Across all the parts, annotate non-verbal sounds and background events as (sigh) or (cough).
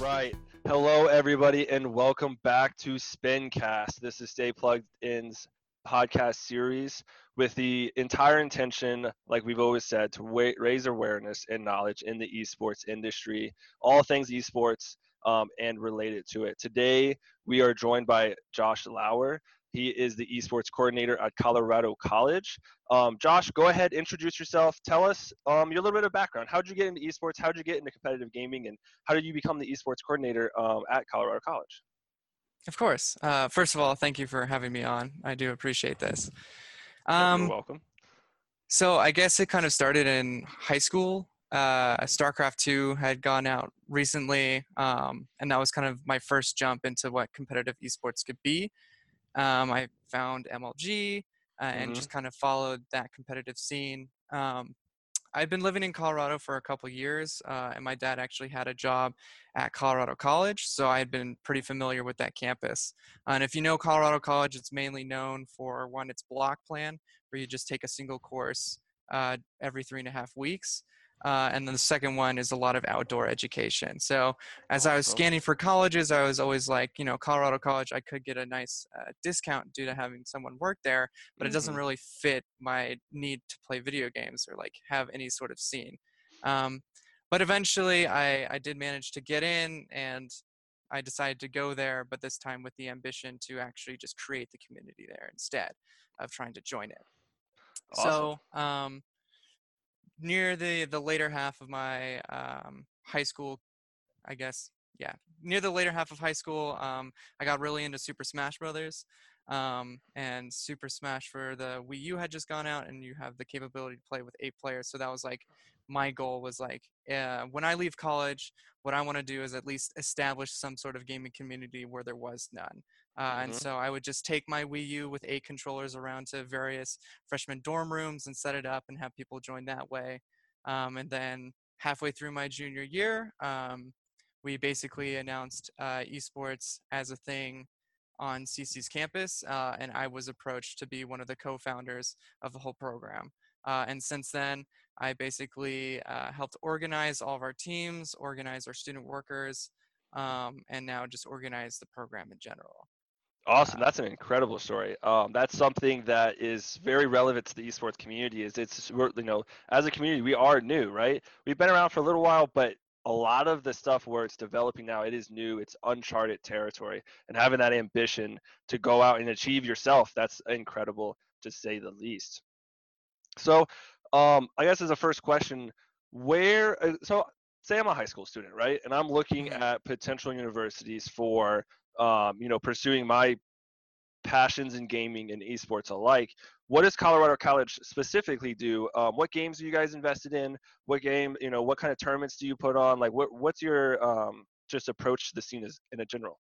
right. Hello, everybody, and welcome back to Spincast. This is Stay Plugged In's podcast series with the entire intention, like we've always said, to wa- raise awareness and knowledge in the esports industry, all things esports um, and related to it. Today, we are joined by Josh Lauer. He is the esports coordinator at Colorado College. Um, Josh, go ahead, introduce yourself. Tell us um, your little bit of background. How did you get into esports? How did you get into competitive gaming? And how did you become the esports coordinator um, at Colorado College? Of course. Uh, first of all, thank you for having me on. I do appreciate this. Um, You're welcome. So I guess it kind of started in high school. Uh, StarCraft 2 had gone out recently, um, and that was kind of my first jump into what competitive esports could be. Um, I found MLG uh, and mm-hmm. just kind of followed that competitive scene. Um, I'd been living in Colorado for a couple years, uh, and my dad actually had a job at Colorado College, so I had been pretty familiar with that campus. and if you know Colorado College, it's mainly known for one, its block plan, where you just take a single course uh, every three and a half weeks. Uh, and then the second one is a lot of outdoor education. So as I was scanning for colleges, I was always like, you know, Colorado College, I could get a nice uh, discount due to having someone work there, but mm-hmm. it doesn't mm-hmm. really fit my need to play video games or like have any sort of scene. Um, but eventually I, I did manage to get in and I decided to go there, but this time with the ambition to actually just create the community there instead of trying to join it. Awesome. So, um, near the the later half of my um, high school, I guess. Yeah, near the later half of high school, um, I got really into Super Smash Brothers. Um, and Super Smash for the Wii U had just gone out, and you have the capability to play with eight players. So that was like my goal was like uh, when I leave college, what I want to do is at least establish some sort of gaming community where there was none. Uh, mm-hmm. And so I would just take my Wii U with eight controllers around to various freshman dorm rooms and set it up and have people join that way. Um, and then halfway through my junior year, um, we basically announced uh, esports as a thing on CC's campus, uh, and I was approached to be one of the co-founders of the whole program. Uh, and since then, I basically uh, helped organize all of our teams, organize our student workers, um, and now just organize the program in general. Awesome. That's an incredible story. Um, that's something that is very relevant to the esports community. Is it's we're, you know as a community we are new, right? We've been around for a little while, but a lot of the stuff where it's developing now, it is new. It's uncharted territory, and having that ambition to go out and achieve yourself, that's incredible to say the least. So, um, I guess as a first question, where uh, so say I'm a high school student, right, and I'm looking mm-hmm. at potential universities for um, you know, pursuing my passions in gaming and esports alike. What does Colorado College specifically do? Um, what games are you guys invested in? What game, you know, what kind of tournaments do you put on? Like, what what's your um, just approach to the scene as, in a general?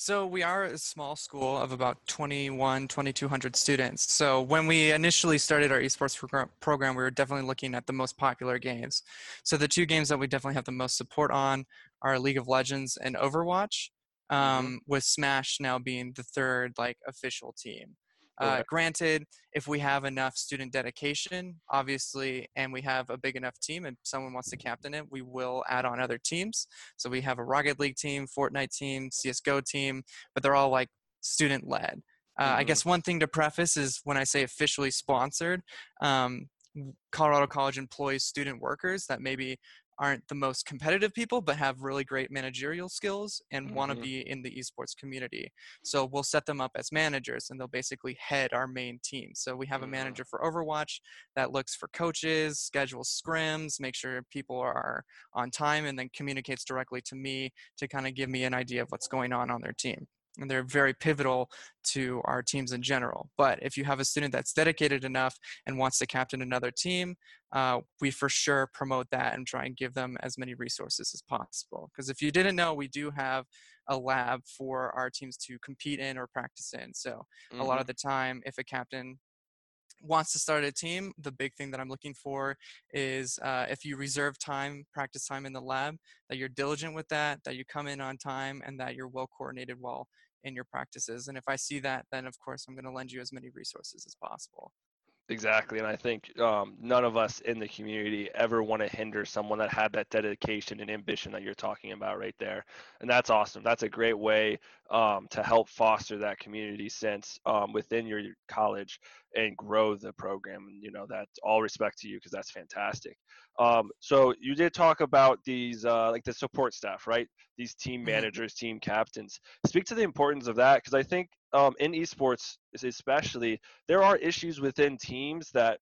So we are a small school of about 21, 2200 students. So when we initially started our esports program, we were definitely looking at the most popular games. So the two games that we definitely have the most support on are League of Legends and Overwatch. Mm-hmm. um, mm-hmm. with Smash now being the third like official team. Uh, granted, if we have enough student dedication, obviously, and we have a big enough team and someone wants to captain it, we will add on other teams. So we have a Rocket League team, Fortnite team, CSGO team, but they're all like student led. Uh, mm-hmm. I guess one thing to preface is when I say officially sponsored, um, Colorado College employs student workers that maybe aren't the most competitive people but have really great managerial skills and mm-hmm. want to be in the esports community so we'll set them up as managers and they'll basically head our main team so we have a mm-hmm. manager for overwatch that looks for coaches schedules scrims make sure people are on time and then communicates directly to me to kind of give me an idea of what's going on on their team and they're very pivotal to our teams in general. But if you have a student that's dedicated enough and wants to captain another team, uh, we for sure promote that and try and give them as many resources as possible. Because if you didn't know, we do have a lab for our teams to compete in or practice in. So mm-hmm. a lot mm-hmm. of the time, if a captain wants to start a team, the big thing that I'm looking for is uh, if you reserve time, practice time in the lab, that you're diligent with that, that you come in on time, and that you're well coordinated while in your practices. And if I see that, then of course I'm going to lend you as many resources as possible. Exactly, and I think um, none of us in the community ever want to hinder someone that had that dedication and ambition that you're talking about right there, and that's awesome. That's a great way um, to help foster that community sense um, within your college and grow the program. And you know, that's all respect to you because that's fantastic. Um, so you did talk about these, uh, like the support staff, right? These team Mm-hmm. managers, team captains. Speak to the importance of that because I think um, in esports, especially, there are issues within teams that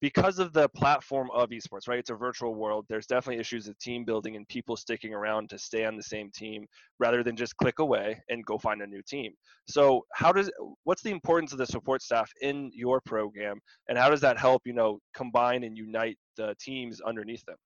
because of the platform of esports, right? It's a virtual world. There's definitely issues of team building and people sticking around to stay on the same team rather than just click away and go find a new team. So, how does what's the importance of the support staff in your program, and how does that help you know combine and unite the teams underneath them?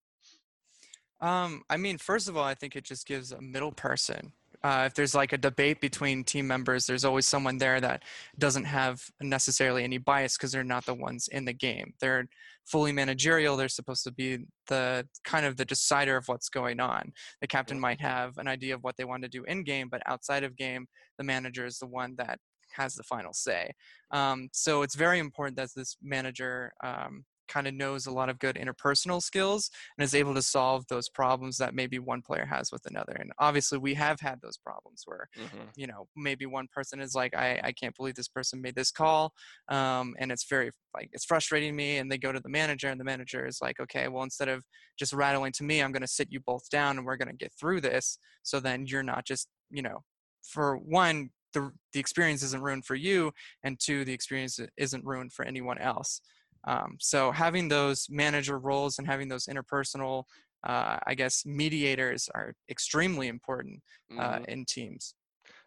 Um, I mean, first of all, I think it just gives a middle person. Uh, if there's like a debate between team members, there's always someone there that doesn't have necessarily any bias because they're not the ones in the game. They're fully managerial. They're supposed to be the kind of the decider of what's going on. The captain might have an idea of what they want to do in game, but outside of game, the manager is the one that has the final say. Um, so it's very important that this manager um, kind of knows a lot of good interpersonal skills and is able to solve those problems that maybe one player has with another. And obviously, we have had those problems where, Mm-hmm. you know, maybe one person is like, I, I can't believe this person made this call. Um, and it's very, like, it's frustrating me. And they go to the manager, and the manager is like, okay, well, instead of just rattling to me, I'm going to sit you both down and we're going to get through this. So then you're not just, you know, for one, the, the experience isn't ruined for you, and two, the experience isn't ruined for anyone else. Um, so having those manager roles and having those interpersonal, uh, I guess, mediators are extremely important uh, Mhm. in teams.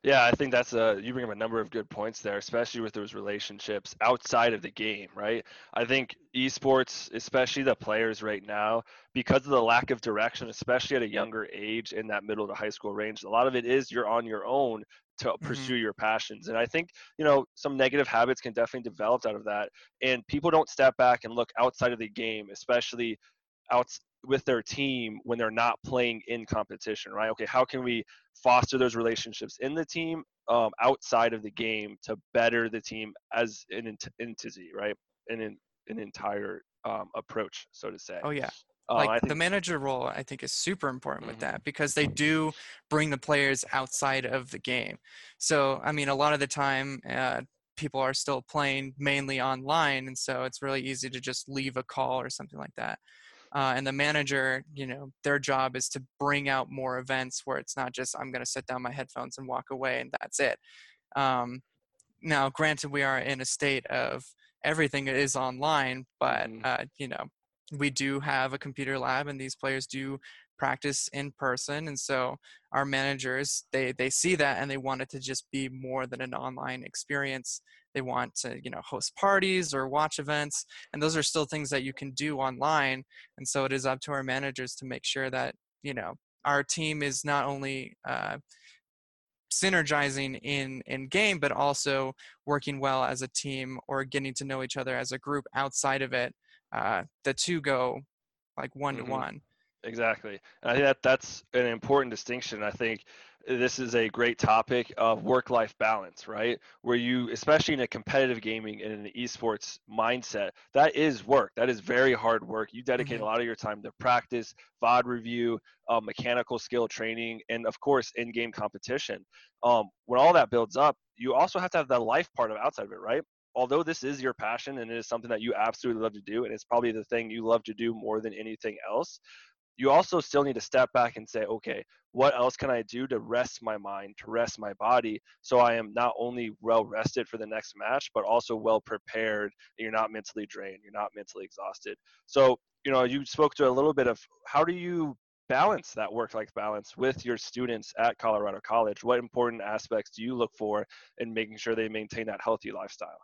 Yeah, I think that's a you bring up a number of good points there, especially with those relationships outside of the game, right? I think esports, especially the players right now, because of the lack of direction, especially at a younger age in that middle to high school range, a lot of it is you're on your own to mm-hmm. pursue your passions. And I think, you know, some negative habits can definitely develop out of that. And people don't step back and look outside of the game, especially out with their team when they're not playing in competition, right? Okay, how can we foster those relationships in the team um, outside of the game to better the team as an ent- entity, right? And an, an entire um, approach, so to say. Oh yeah, Um, like the manager role, I think is super important with Mhm. that because they do bring the players outside of the game. So I mean, a lot of the time. Uh, people are still playing mainly online and so it's really easy to just leave a call or something like that uh, and the manager you know their job is to bring out more events where it's not just i'm going to sit down my headphones and walk away and that's it um, now granted we are in a state of everything is online but Mhm. uh, you know we do have a computer lab and these players do practice in person and so our managers they they see that and they want it to just be more than an online experience they want to you know host parties or watch events and those are still things that you can do online and so it is up to our managers to make sure that you know our team is not only uh, synergizing in in game but also working well as a team or getting to know each other as a group outside of it uh, the two go like one to Mhm. one Exactly. And I think that that's an important distinction. I think this is a great topic of work-life balance, right? Where you, especially in a competitive gaming and an esports mindset, that is work. That is very hard work. You dedicate Mhm. a lot of your time to practice, VOD review, uh, mechanical skill training, and of course, in-game competition. Um, when all that builds up, you also have to have the life part of outside of it, right? although this is your passion and it is something that you absolutely love to do and it's probably the thing you love to do more than anything else you also still need to step back and say okay what else can i do to rest my mind to rest my body so i am not only well rested for the next match but also well prepared and you're not mentally drained you're not mentally exhausted? So you know you spoke to a little bit of how do you balance that work life balance with your students at colorado college? What important aspects do you look for in making sure they maintain that healthy lifestyle?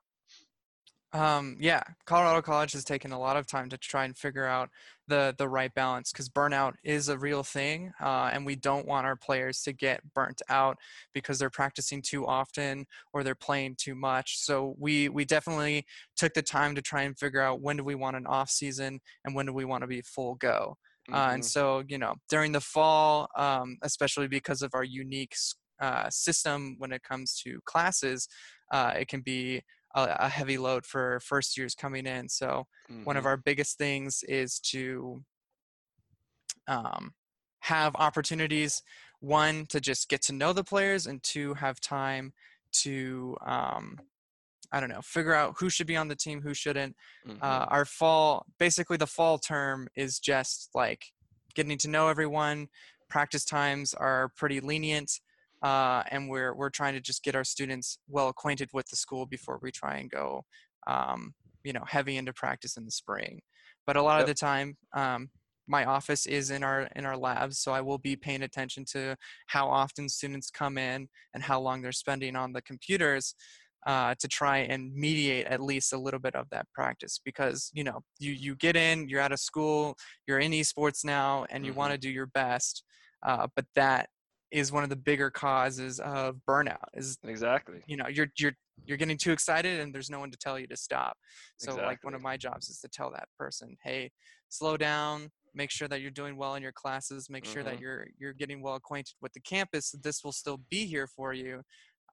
Um, yeah, Colorado College has taken a lot of time to try and figure out the the right balance because burnout is a real thing, uh, and we don't want our players to get burnt out because they're practicing too often or they're playing too much. So we we definitely took the time to try and figure out when do we want an off season and when do we want to be full go. Uh, and Mhm. so you know during the fall, um, especially because of our unique uh, system when it comes to classes, uh, it can be a, a heavy load for first years coming in. So one of Mhm. our biggest things is to um, have opportunities one to just get to know the players and two have time to um, i don't know figure out who should be on the team who shouldn't Mhm. uh, our fall basically the fall term is just like getting to know everyone practice times are pretty lenient uh, and we're we're trying to just get our students well acquainted with the school before we try and go um, you know heavy into practice in the spring but a lot of the time um, my office is in our in our labs so i will be paying attention to how often students come in and how long they're spending on the computers uh, to try and mediate at least a little bit of that practice because you know you you get in you're out of school you're in esports now and you Mhm. want to do your best uh, but that is one of the bigger causes of burnout is exactly. you know you're you're you're getting too excited and there's no one to tell you to stop so like one of my jobs is to tell that person hey slow down make sure that you're doing well in your classes make sure that Mhm. you're you're getting well acquainted with the campus this will still be here for you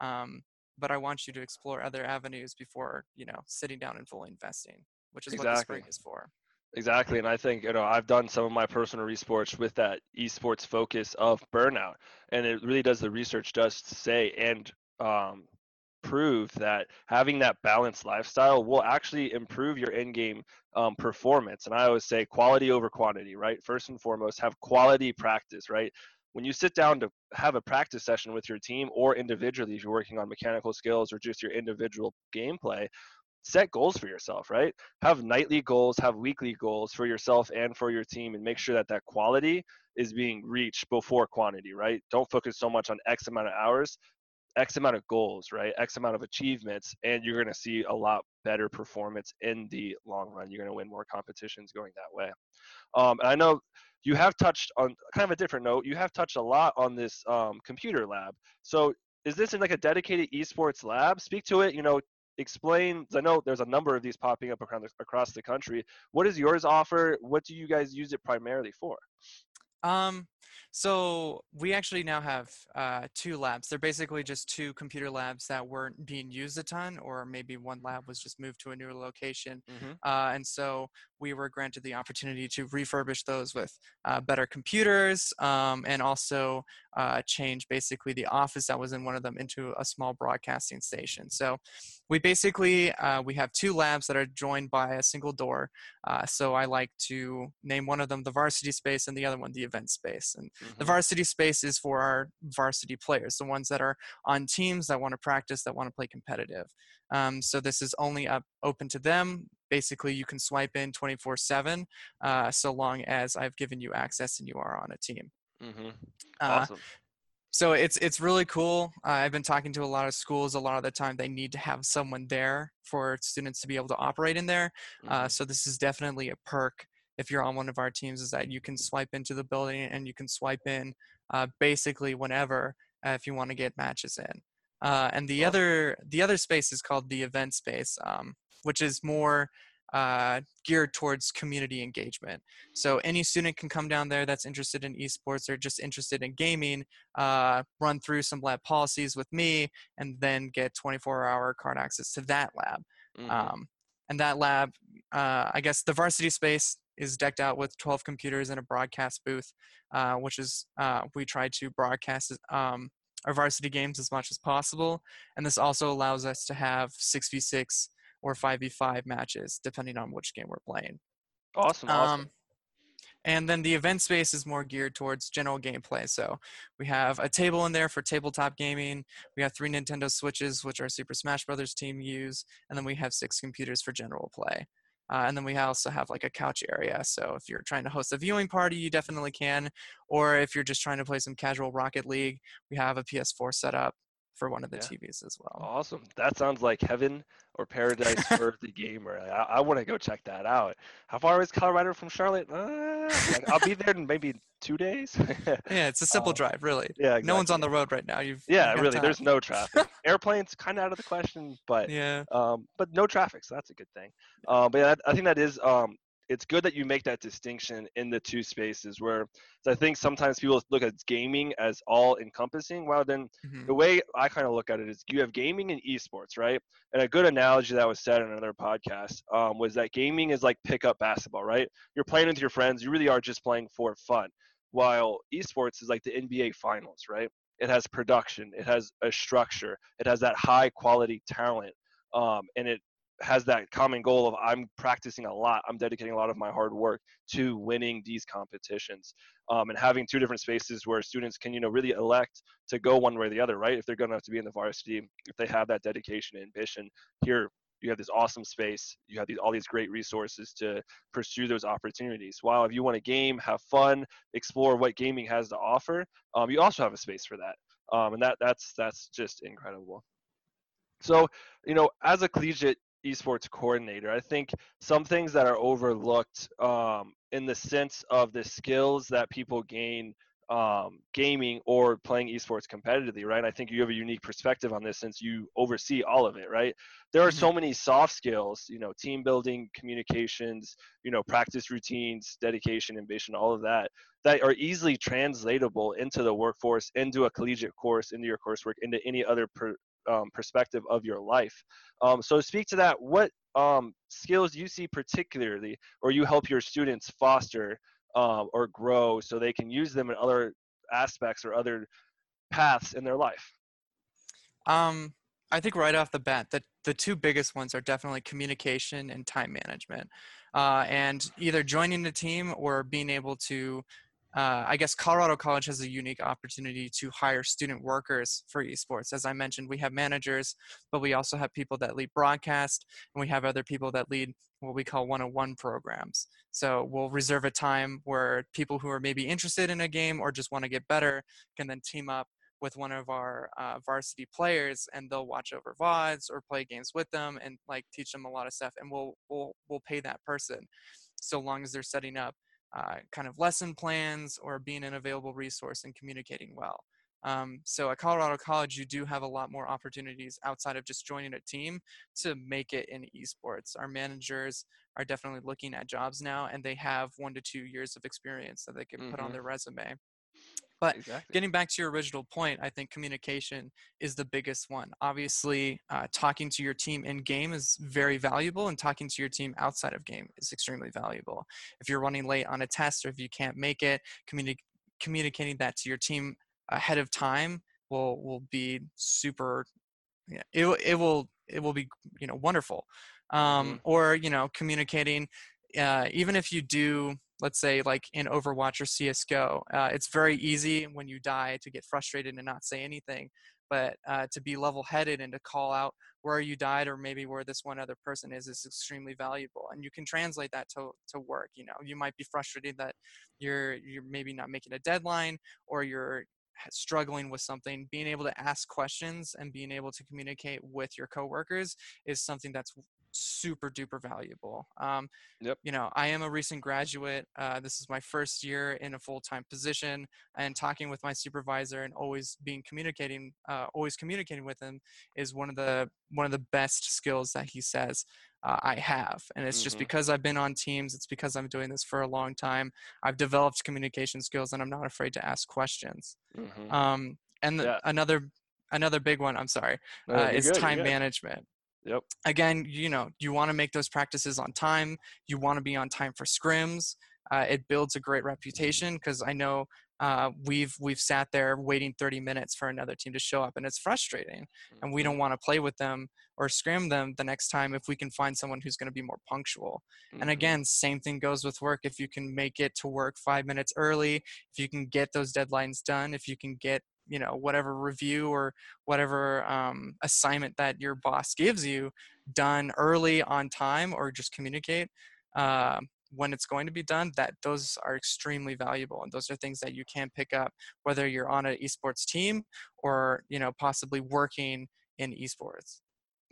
um, but i want you to explore other avenues before you know sitting down and fully investing which is what the spring is for Exactly, and I think you know I've done some of my personal esports with that esports focus of burnout, and it really does the research does say and um, prove that having that balanced lifestyle will actually improve your in-game um, performance. And I always say quality over quantity, right? First and foremost, have quality practice, right? When you sit down to have a practice session with your team or individually, if you're working on mechanical skills or just your individual gameplay, set goals for yourself, right? Have nightly goals, have weekly goals for yourself and for your team, and make sure that that quality is being reached before quantity, right? Don't focus so much on X amount of hours, X amount of goals, right? X amount of achievements, and you're going to see a lot better performance in the long run. You're going to win more competitions going that way. Um, and I know you have touched on kind of a different note. You have touched a lot on this um, computer lab. So is this in like a dedicated esports lab? Speak to it. You know, explain. I know there's a number of these popping up across the, across the country. What does yours offer? What do you guys use it primarily for? Um, so we actually now have uh, two labs. They're basically just two computer labs that weren't being used a ton, or maybe one lab was just moved to a new location. Mm-hmm. Uh, and so we were granted the opportunity to refurbish those with uh, better computers um, and also uh, change basically the office that was in one of them into a small broadcasting station. So we basically uh, we have two labs that are joined by a single door. Uh, so I like to name one of them the varsity space and the other one the event space. And the Mm-hmm. varsity space is for our varsity players, the ones that are on teams that want to practice, that want to play competitive. Um, so this is only up open to them. Basically, you can swipe in 24 7 uh, so long as I've given you access and you are on a team. Mm-hmm. Uh, Awesome. so it's it's really cool. Uh, I've been talking to a lot of schools. A lot of the time, they need to have someone there for students to be able to operate in there. Uh, Mhm. so this is definitely a perk if you're on one of our teams, is that you can swipe into the building and you can swipe in uh, basically whenever uh, if you want to get matches in. Uh, and the other the other space is called the event space, um, which is more uh, geared towards community engagement. So any student can come down there that's interested in esports or just interested in gaming, uh, run through some lab policies with me, and then get 24-hour card access to that lab. Mhm. Um, and that lab, uh, I guess the varsity space is decked out with 12 computers and a broadcast booth, uh, which is uh, we try to broadcast um, our varsity games as much as possible. And this also allows us to have 6v6 or 5v5 matches, depending on which game we're playing. awesome. Awesome. Um, and then the event space is more geared towards general gameplay. So we have a table in there for tabletop gaming. We have three Nintendo Switches, which our Super Smash Brothers team use, and then we have six computers for general play. Uh, and then we also have like a couch area. So if you're trying to host a viewing party, you definitely can. Or if you're just trying to play some casual Rocket League, we have a PS4 set up for one of the Yeah. TVs as well. Awesome. That sounds like heaven or paradise for the gamer. I, I want to go check that out. How far is Colorado from Charlotte? Uh, like, I'll be there in maybe two days. (laughs) Yeah, it's a simple Uh, drive, really. yeah, No one's on the road right now. You've Yeah, really. time. There's no traffic. (laughs) Airplanes kind of out of the question, but yeah. um, but no traffic, so that's a good thing. Um, but yeah, I think that is um, it's good that you make that distinction in the two spaces where I think sometimes people look at gaming as all encompassing. Well, then mm-hmm. the way I kind of look at it is you have gaming and esports, right? And a good analogy that was said in another podcast um, was that gaming is like pickup basketball, right? You're playing with your friends, you really are just playing for fun. While esports is like the NBA finals, right? It has production, it has a structure, it has that high quality talent. Um, and it has that common goal of I'm practicing a lot. I'm dedicating a lot of my hard work to winning these competitions, um, and having two different spaces where students can, you know, really elect to go one way or the other, right? If they're going to have to be in the varsity, if they have that dedication and ambition, here you have this awesome space. You have these all these great resources to pursue those opportunities. While if you want to game, have fun, explore what gaming has to offer, um, you also have a space for that, um, and that that's that's just incredible. So, you know, as a collegiate esports coordinator. I think some things that are overlooked um, in the sense of the skills that people gain um, gaming or playing esports competitively, right? I think you have a unique perspective on this since you oversee all of it, right? There are mm-hmm. so many soft skills, you know, team building, communications, you know, practice routines, dedication, ambition, all of that, that are easily translatable into the workforce, into a collegiate course, into your coursework, into any other per, um, perspective of your life. Um, so speak to that. What um, skills you see particularly, or you help your students foster um, or grow so they can use them in other aspects or other paths in their life? Um, I think right off the bat, that the two biggest ones are definitely communication and time management. Uh, and either joining the team or being able to uh, I guess Colorado College has a unique opportunity to hire student workers for esports. As I mentioned, we have managers, but we also have people that lead broadcast, and we have other people that lead what we call one-on-one programs. So we'll reserve a time where people who are maybe interested in a game or just want to get better can then team up with one of our uh, varsity players and they'll watch over VODs or play games with them and like teach them a lot of stuff and we'll we'll we'll pay that person so long as they're setting up uh, kind of lesson plans or being an available resource and communicating well. Um, so at Colorado College, you do have a lot more opportunities outside of just joining a team to make it in esports. Our managers are definitely looking at jobs now, and they have one to two years of experience that they can mm-hmm. put on mm-hmm. their resume. But exactly. getting back to your original point, I think communication is the biggest one. Obviously, uh, talking to your team in game is very valuable, and talking to your team outside of game is extremely valuable. If you're running late on a test or if you can't make it, communi- communicating that to your team ahead of time will will be super. Yeah, it it will it will be you know wonderful. Um, mm-hmm. Or you know communicating uh, even if you do let's say like in Overwatch or CS:GO, uh, it's very easy when you die to get frustrated and not say anything. But uh, to be level-headed and to call out where you died or maybe where this one other person is is extremely valuable. And you can translate that to, to work. You know, you might be frustrated that you're you're maybe not making a deadline or you're struggling with something being able to ask questions and being able to communicate with your coworkers is something that's super duper valuable. Um, yep. You know, I am a recent graduate. Uh, this is my first year in a full time position, and talking with my supervisor and always being communicating, uh, always communicating with him is one of the one of the best skills that he says uh, I have. And it's mm-hmm. just because I've been on teams. It's because I'm doing this for a long time. I've developed communication skills, and I'm not afraid to ask questions. Mm-hmm. Um, and the, yeah. another another big one. I'm sorry, no, uh, is good, time management. Yep. Again, you know, you want to make those practices on time. You want to be on time for scrims. Uh, it builds a great reputation because I know uh, we've we've sat there waiting 30 minutes for another team to show up, and it's frustrating. And we don't mm-hmm. want to play with them or scrim them the next time if we can find someone who's going to be more punctual. Mm-hmm. And again, same thing goes with work. If you can make it to work five minutes early, if you can get those deadlines done, if you can get you know whatever review or whatever um, assignment that your boss gives you done early on time or just communicate uh, when it's going to be done that those are extremely valuable and those are things that you can pick up whether you're on an esports team or you know possibly working in esports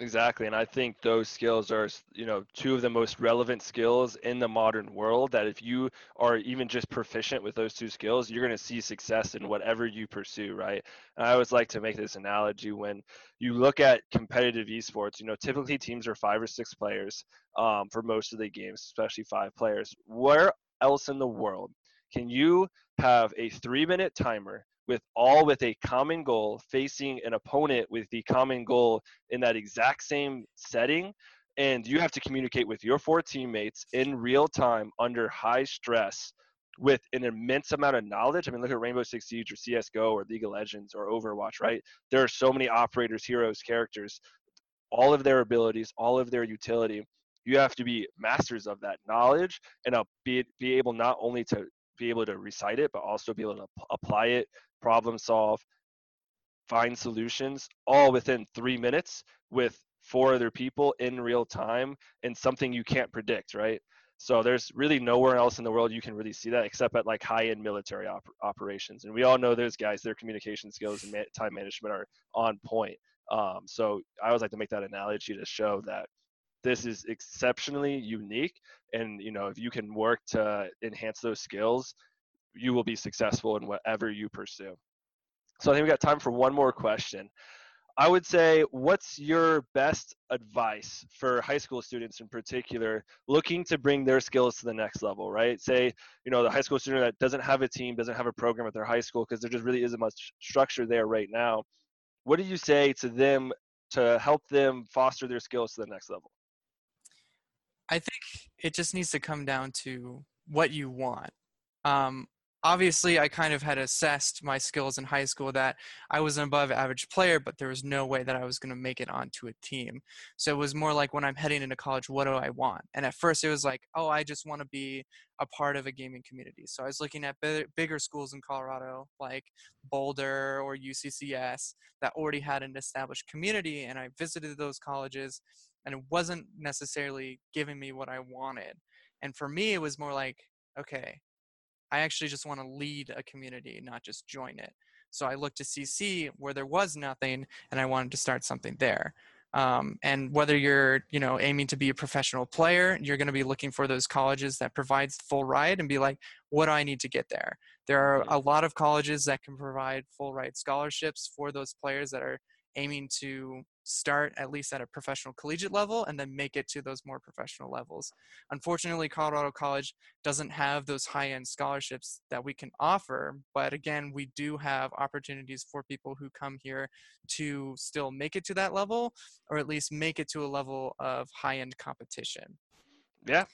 Exactly, and I think those skills are, you know, two of the most relevant skills in the modern world. That if you are even just proficient with those two skills, you're going to see success in whatever you pursue, right? And I always like to make this analogy when you look at competitive esports. You know, typically teams are five or six players um, for most of the games, especially five players. Where else in the world can you have a three-minute timer with all with a common goal facing an opponent with the common goal in that exact same setting and you have to communicate with your four teammates in real time under high stress with an immense amount of knowledge. I mean, look at Rainbow Six Siege or CS:GO or League of Legends or Overwatch, right? There are so many operators, heroes, characters, all of their abilities, all of their utility. You have to be masters of that knowledge and be be able not only to be able to recite it, but also be able to apply it, problem solve, find solutions, all within three minutes with four other people in real time and something you can't predict, right? So there's really nowhere else in the world you can really see that except at like high-end military op- operations. And we all know those guys; their communication skills and time management are on point. Um, so I always like to make that analogy to show that this is exceptionally unique and you know if you can work to enhance those skills you will be successful in whatever you pursue. So i think we got time for one more question. I would say what's your best advice for high school students in particular looking to bring their skills to the next level right? Say you know the high school student that doesn't have a team doesn't have a program at their high school because there just really isn't much structure there right now what do you say to them to help them foster their skills to the next level I think it just needs to come down to what you want. Um, obviously, I kind of had assessed my skills in high school that I was an above average player, but there was no way that I was going to make it onto a team. So it was more like when I'm heading into college, what do I want? And at first, it was like, oh, I just want to be a part of a gaming community. So I was looking at bigger schools in Colorado, like Boulder or UCCS, that already had an established community, and I visited those colleges and it wasn't necessarily giving me what I wanted. And for me, it was more like, okay, I actually just want to lead a community, not just join it. So I looked to CC where there was nothing, and I wanted to start something there. Um, and whether you're, you know, aiming to be a professional player, you're going to be looking for those colleges that provides full ride and be like, what do I need to get there? There are a lot of colleges that can provide full ride scholarships for those players that are aiming to start at least at a professional collegiate level and then make it to those more professional levels. Unfortunately, Colorado College doesn't have those high end scholarships that we can offer, but again, we do have opportunities for people who come here to still make it to that level or at least make it to a level of high end competition. Yeah.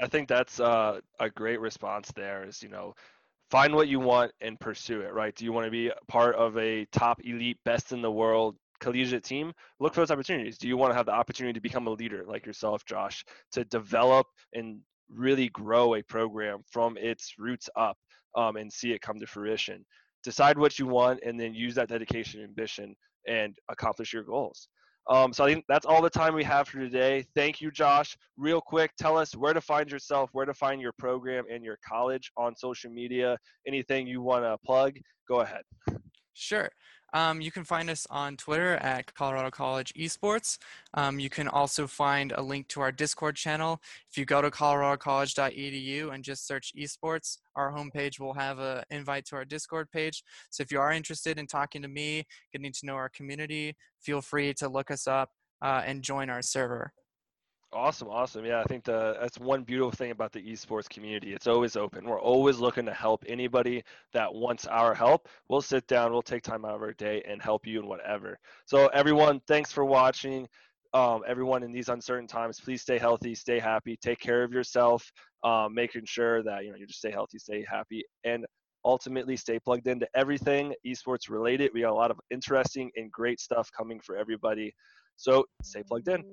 I think that's uh, a great response there is, you know, find what you want and pursue it, right? Do you want to be part of a top elite, best in the world collegiate team? Look for those opportunities. Do you want to have the opportunity to become a leader like yourself, Josh, to develop and really grow a program from its roots up um, and see it come to fruition? Decide what you want and then use that dedication and ambition and accomplish your goals. Um, so I think that's all the time we have for today. Thank you, Josh. Real quick, tell us where to find yourself, where to find your program and your college on social media. Anything you want to plug, go ahead. Sure. Um, you can find us on Twitter at Colorado College Esports. Um, you can also find a link to our Discord channel. If you go to coloradocollege.edu and just search esports, our homepage will have an invite to our Discord page. So if you are interested in talking to me, getting to know our community, feel free to look us up uh, and join our server. Awesome, awesome. Yeah, I think the that's one beautiful thing about the esports community. It's always open. We're always looking to help anybody that wants our help. We'll sit down, we'll take time out of our day and help you in whatever. So everyone, thanks for watching. Um, everyone in these uncertain times, please stay healthy, stay happy, take care of yourself, um, making sure that you know you just stay healthy, stay happy, and ultimately stay plugged into everything esports related. We got a lot of interesting and great stuff coming for everybody. So stay plugged in.